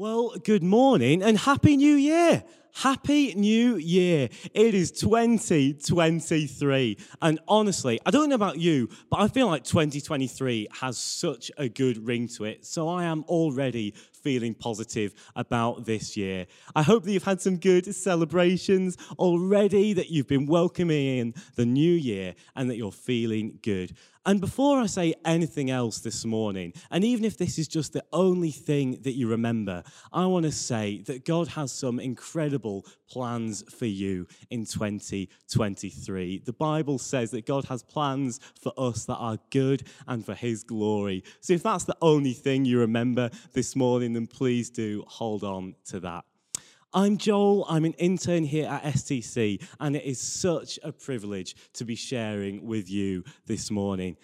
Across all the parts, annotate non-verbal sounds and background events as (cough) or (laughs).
Well, good morning and Happy New Year. Happy New Year. It is 2023. And honestly, I don't know about you, but I feel like 2023 has such a good ring to it. So I am already feeling positive about this year. I hope that you've had some good celebrations already, that you've been welcoming in the new year, and that you're feeling good. And before I say anything else this morning, and even if this is just the only thing that you remember, I want to say that God has some incredible plans for you in 2023. The Bible says that God has plans for us that are good and for His glory. So if that's the only thing you remember this morning, then please do hold on to that. I'm Joel, I'm an intern here at STC, and it is such a privilege to be sharing with you this morning.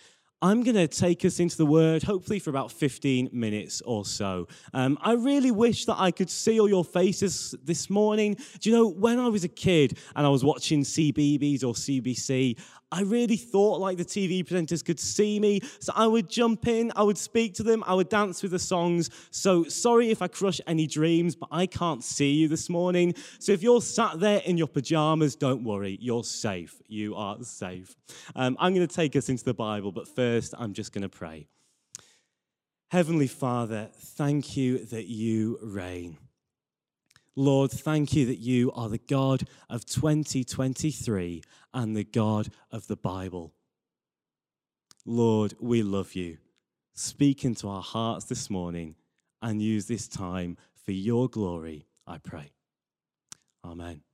I'm going to take us into the Word, hopefully for about 15 minutes or so. Um, I really wish that I could see all your faces this morning. Do you know, when I was a kid and I was watching CBeebies or CBBC, I really thought like the TV presenters could see me. So I would jump in, I would speak to them, I would dance with the songs. So sorry if I crush any dreams, but I can't see you this morning. So if you're sat there in your pajamas, don't worry, you're safe. You are safe. Um, I'm going to take us into the Bible, but first, I'm just going to pray. Heavenly Father, thank you that you reign. Lord, thank you that you are the God of 2023 and the God of the Bible. Lord, we love you. Speak into our hearts this morning and use this time for your glory, I pray. Amen.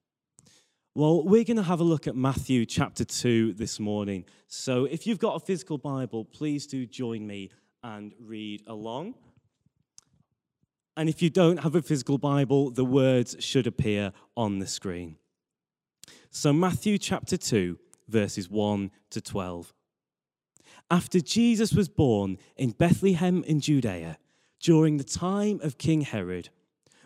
Well, we're going to have a look at Matthew chapter 2 this morning. So if you've got a physical Bible, please do join me and read along. And if you don't have a physical Bible, the words should appear on the screen. So, Matthew chapter 2, verses 1 to 12. After Jesus was born in Bethlehem in Judea, during the time of King Herod,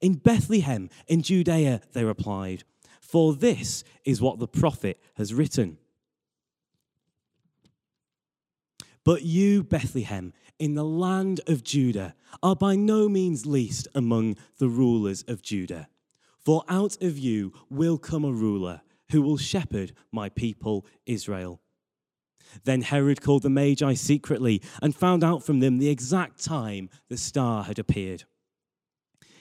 In Bethlehem, in Judea, they replied, for this is what the prophet has written. But you, Bethlehem, in the land of Judah are by no means least among the rulers of Judah. For out of you will come a ruler who will shepherd my people Israel. Then Herod called the Magi secretly and found out from them the exact time the star had appeared.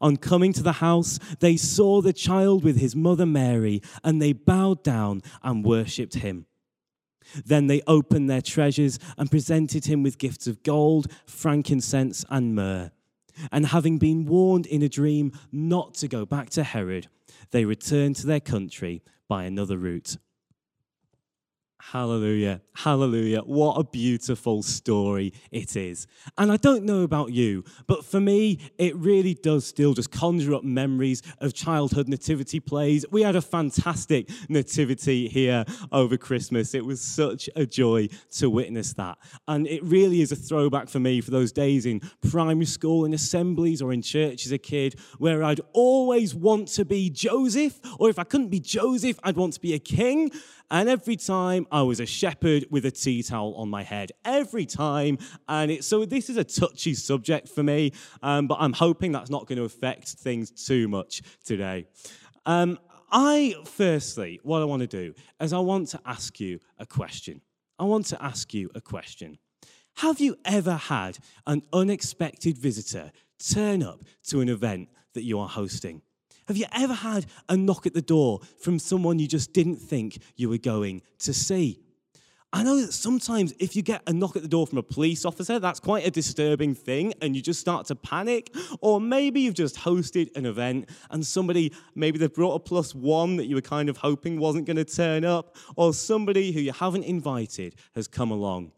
On coming to the house, they saw the child with his mother Mary, and they bowed down and worshipped him. Then they opened their treasures and presented him with gifts of gold, frankincense, and myrrh. And having been warned in a dream not to go back to Herod, they returned to their country by another route. Hallelujah. Hallelujah. What a beautiful story it is. And I don't know about you, but for me, it really does still just conjure up memories of childhood nativity plays. We had a fantastic nativity here over Christmas. It was such a joy to witness that. And it really is a throwback for me for those days in primary school, in assemblies, or in church as a kid, where I'd always want to be Joseph, or if I couldn't be Joseph, I'd want to be a king. And every time I was a shepherd with a tea towel on my head. Every time. And it, so this is a touchy subject for me, um, but I'm hoping that's not going to affect things too much today. Um, I, firstly, what I want to do is I want to ask you a question. I want to ask you a question. Have you ever had an unexpected visitor turn up to an event that you are hosting? Have you ever had a knock at the door from someone you just didn't think you were going to see? I know that sometimes if you get a knock at the door from a police officer, that's quite a disturbing thing and you just start to panic. Or maybe you've just hosted an event and somebody, maybe they've brought a plus one that you were kind of hoping wasn't going to turn up, or somebody who you haven't invited has come along.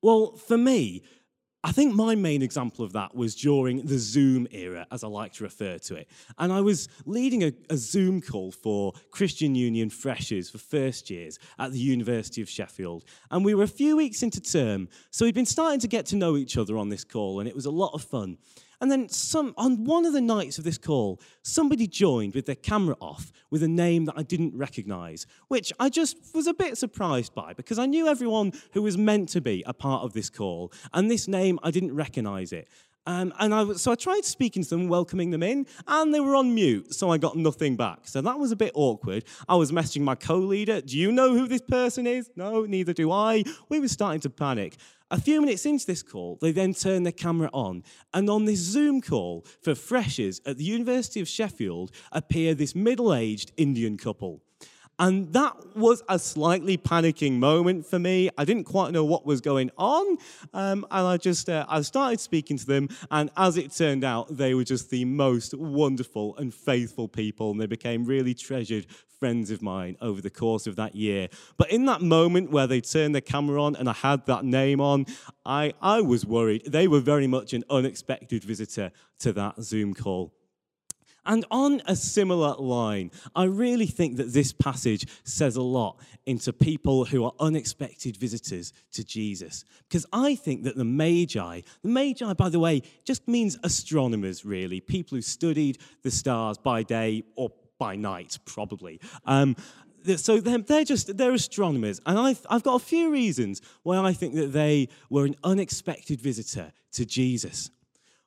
Well, for me, I think my main example of that was during the Zoom era, as I like to refer to it. And I was leading a, a, Zoom call for Christian Union freshers for first years at the University of Sheffield. And we were a few weeks into term, so we'd been starting to get to know each other on this call, and it was a lot of fun. And then some, on one of the nights of this call, somebody joined with their camera off with a name that I didn't recognize, which I just was a bit surprised by because I knew everyone who was meant to be a part of this call. And this name, I didn't recognize it. Um, and I, so I tried speaking to them, welcoming them in, and they were on mute, so I got nothing back. So that was a bit awkward. I was messaging my co leader, Do you know who this person is? No, neither do I. We were starting to panic. A few minutes into this call, they then turn their camera on, and on this Zoom call for freshers at the University of Sheffield appear this middle aged Indian couple. And that was a slightly panicking moment for me. I didn't quite know what was going on. Um, and I just, uh, I started speaking to them. And as it turned out, they were just the most wonderful and faithful people. And they became really treasured friends of mine over the course of that year. But in that moment where they turned the camera on and I had that name on, I, I was worried. They were very much an unexpected visitor to that Zoom call. And on a similar line, I really think that this passage says a lot into people who are unexpected visitors to Jesus. Because I think that the Magi, the Magi, by the way, just means astronomers, really, people who studied the stars by day or by night, probably. Um, so they're, just they're astronomers and I've, I've got a few reasons why i think that they were an unexpected visitor to jesus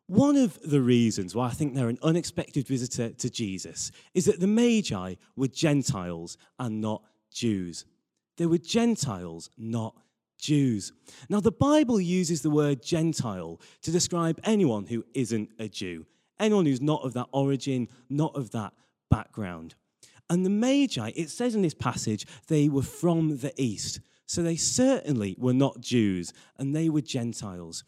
one of the reasons why I think they're an unexpected visitor to Jesus is that the Magi were Gentiles and not Jews. They were Gentiles, not Jews. Now, the Bible uses the word Gentile to describe anyone who isn't a Jew, anyone who's not of that origin, not of that background. And the Magi, it says in this passage, they were from the East. So they certainly were not Jews and they were Gentiles.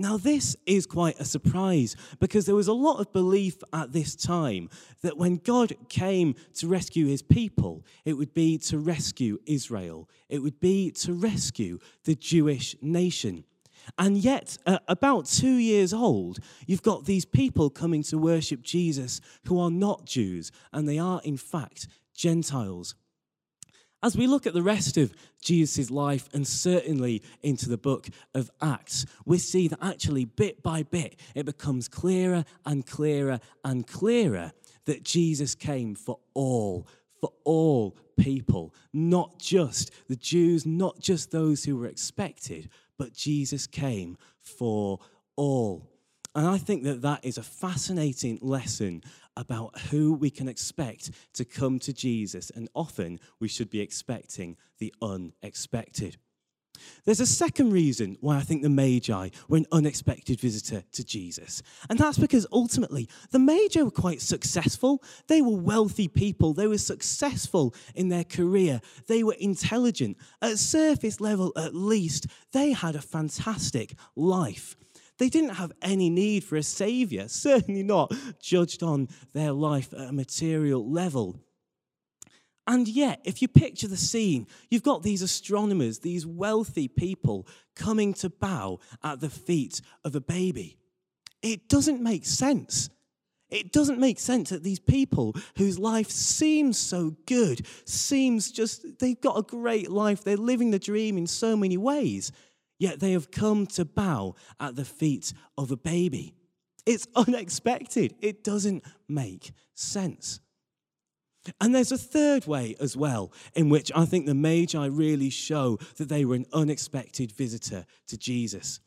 Now, this is quite a surprise because there was a lot of belief at this time that when God came to rescue his people, it would be to rescue Israel, it would be to rescue the Jewish nation. And yet, at about two years old, you've got these people coming to worship Jesus who are not Jews, and they are, in fact, Gentiles. As we look at the rest of Jesus' life and certainly into the book of Acts, we see that actually bit by bit it becomes clearer and clearer and clearer that Jesus came for all, for all people, not just the Jews, not just those who were expected, but Jesus came for all. And I think that that is a fascinating lesson about who we can expect to come to Jesus, and often we should be expecting the unexpected. There's a second reason why I think the Magi were an unexpected visitor to Jesus. And that's because ultimately the Magi were quite successful. They were wealthy people. They were successful in their career. They were intelligent. At surface level, at least, they had a fantastic life. They didn't have any need for a savior, (laughs) certainly not judged on their life at a material level. And yet, if you picture the scene, you've got these astronomers, these wealthy people coming to bow at the feet of a baby. It doesn't make sense. It doesn't make sense that these people whose life seems so good, seems just, they've got a great life, they're living the dream in so many ways, yet they have come to bow at the feet of a baby. It's (laughs) unexpected. It doesn't make sense. And there's a third way as well, in which I think the Magi really show that they were an unexpected visitor to Jesus.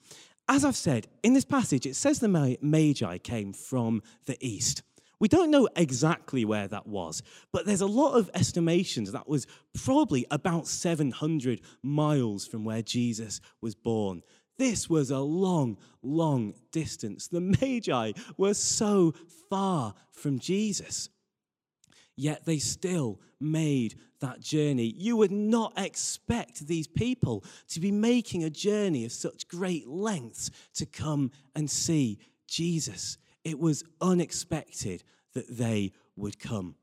As I've said, in this passage, it says the Magi came from the east. We don't know exactly where that was, but there's a lot of estimations that was probably about 700 miles from where Jesus was born. This was a long, long distance. The Magi were so far from Jesus. Yet they still made that journey. You would not expect these people to be making a journey of such great lengths to come and see Jesus. It was unexpected that they would come.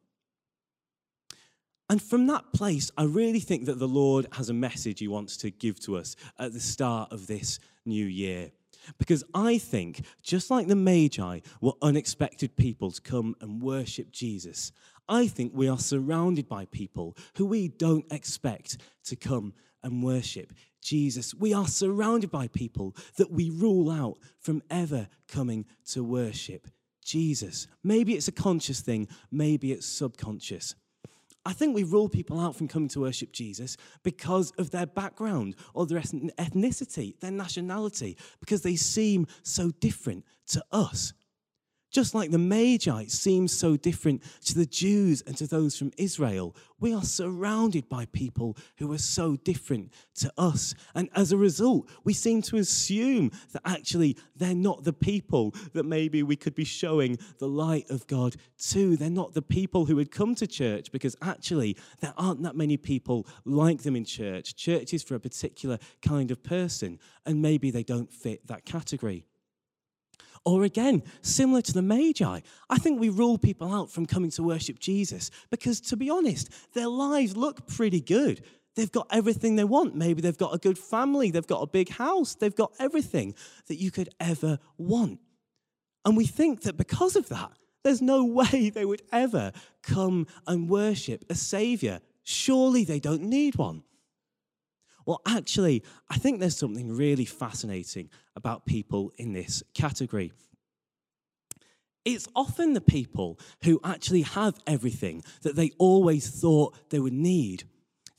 And from that place, I really think that the Lord has a message he wants to give to us at the start of this new year. Because I think, just like the Magi were unexpected people to come and worship Jesus, I think we are surrounded by people who we don't expect to come and worship Jesus. We are surrounded by people that we rule out from ever coming to worship Jesus. Maybe it's a conscious thing, maybe it's subconscious. I think we rule people out from coming to worship Jesus because of their background or their ethnicity, their nationality, because they seem so different to us. Just like the Magi seem so different to the Jews and to those from Israel, we are surrounded by people who are so different to us. And as a result, we seem to assume that actually they're not the people that maybe we could be showing the light of God to. They're not the people who would come to church because actually there aren't that many people like them in church. Church is for a particular kind of person, and maybe they don't fit that category. Or again, similar to the Magi, I think we rule people out from coming to worship Jesus because, to be honest, their lives look pretty good. They've got everything they want. Maybe they've got a good family, they've got a big house, they've got everything that you could ever want. And we think that because of that, there's no (laughs) way they would ever come and worship a Savior. Surely they don't need one. Well, actually, I think there's something really fascinating about people in this category. It's often the people who actually have everything that they always thought they would need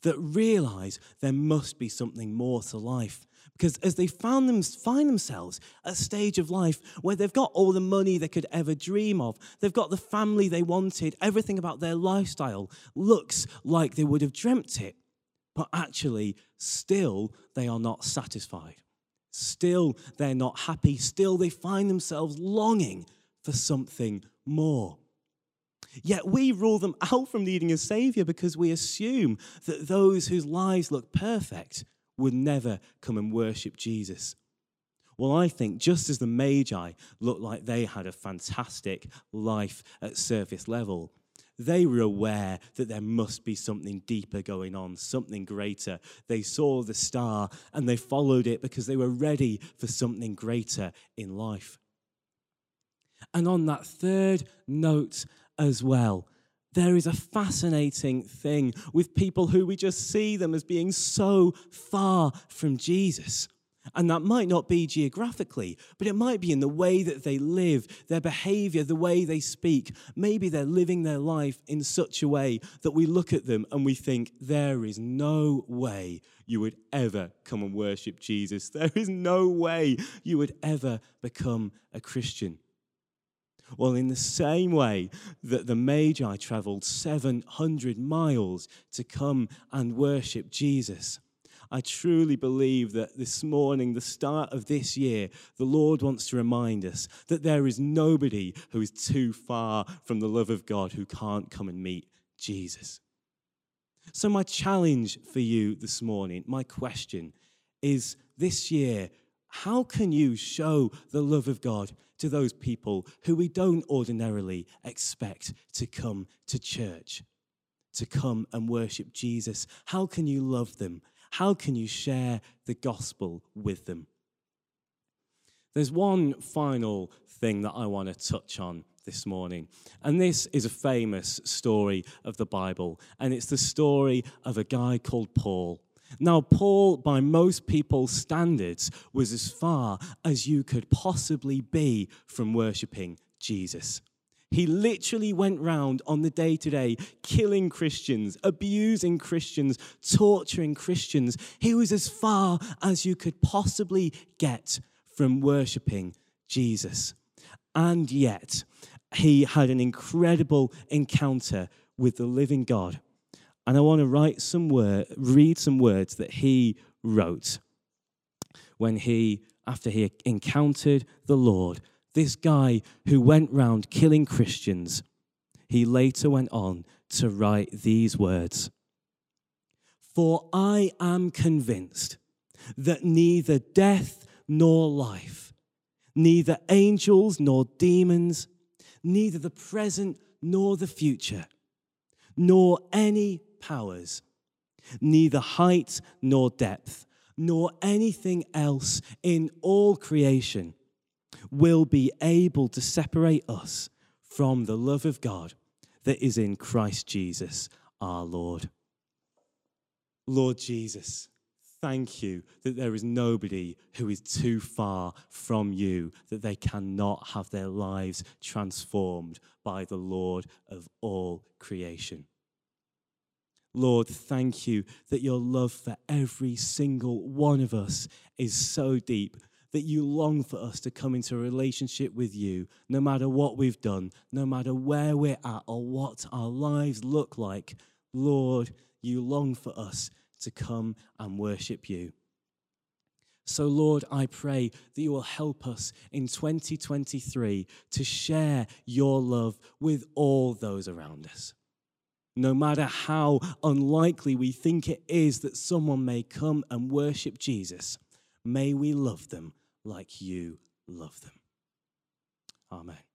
that realize there must be something more to life. Because as they found them, find themselves at a stage of life where they've got all the money they could ever dream of, they've got the family they wanted, everything about their lifestyle looks like they would have dreamt it but actually, still, they are not satisfied. Still, they're not happy. Still, they find themselves longing for something more. Yet we rule them out from needing a Savior because we assume that those whose lives look perfect would never come and worship Jesus. Well, I think just as the Magi looked like they had a fantastic life at surface level, they were aware that there must be something deeper going on, something greater. They saw the star and they followed it because they were ready for something greater in life. And on that third note as well, there is a fascinating thing with people who we just see them as being so far from Jesus. And that might not be geographically, but it might be in the way that they live, their behavior, the way they speak. Maybe they're living their life in such a way that we look at them and we think, there is no way you would ever come and worship Jesus. (laughs) There is no way you would ever become a Christian. Well, in the same way that the Magi traveled 700 miles to come and worship Jesus I truly believe that this morning, the start of this year, the Lord wants to remind us that there is nobody who is too far from the love of God who can't come and meet Jesus. So, my challenge for you this morning, my question is this year, how can you show the love of God to those people who we don't ordinarily expect to come to church, to come and worship Jesus? How can you love them? How can you share the gospel with them? There's one final thing that I want to touch on this morning. And this is a famous story of the Bible. And it's the story of a guy called Paul. Now, Paul, by most people's standards, was as far as you could possibly be from worshipping Jesus. He literally went round on the day to day, killing Christians, abusing Christians, torturing Christians. He was as far as you could possibly get from worshipping Jesus. And yet, he had an incredible encounter with the living God. And I want to write some word, read some words that he wrote when he, after he encountered the Lord this guy who went round killing Christians, he later went on to write these words. For I am convinced that neither death nor life, neither angels nor demons, neither the present nor the future, nor any powers, neither height nor depth, nor anything else in all creation will be able to separate us from the love of God that is in Christ Jesus our Lord. Lord Jesus, thank you that there is nobody who is too far from you, that they cannot have their lives transformed by the Lord of all creation. Lord, thank you that your love for every single one of us is so deep that you long for us to come into a relationship with you, no matter what we've done, no matter where we're at or what our lives look like. Lord, you long for us to come and worship you. So, Lord, I pray that you will help us in 2023 to share your love with all those around us. No matter how unlikely we think it is that someone may come and worship Jesus, may we love them like you love them. Amen.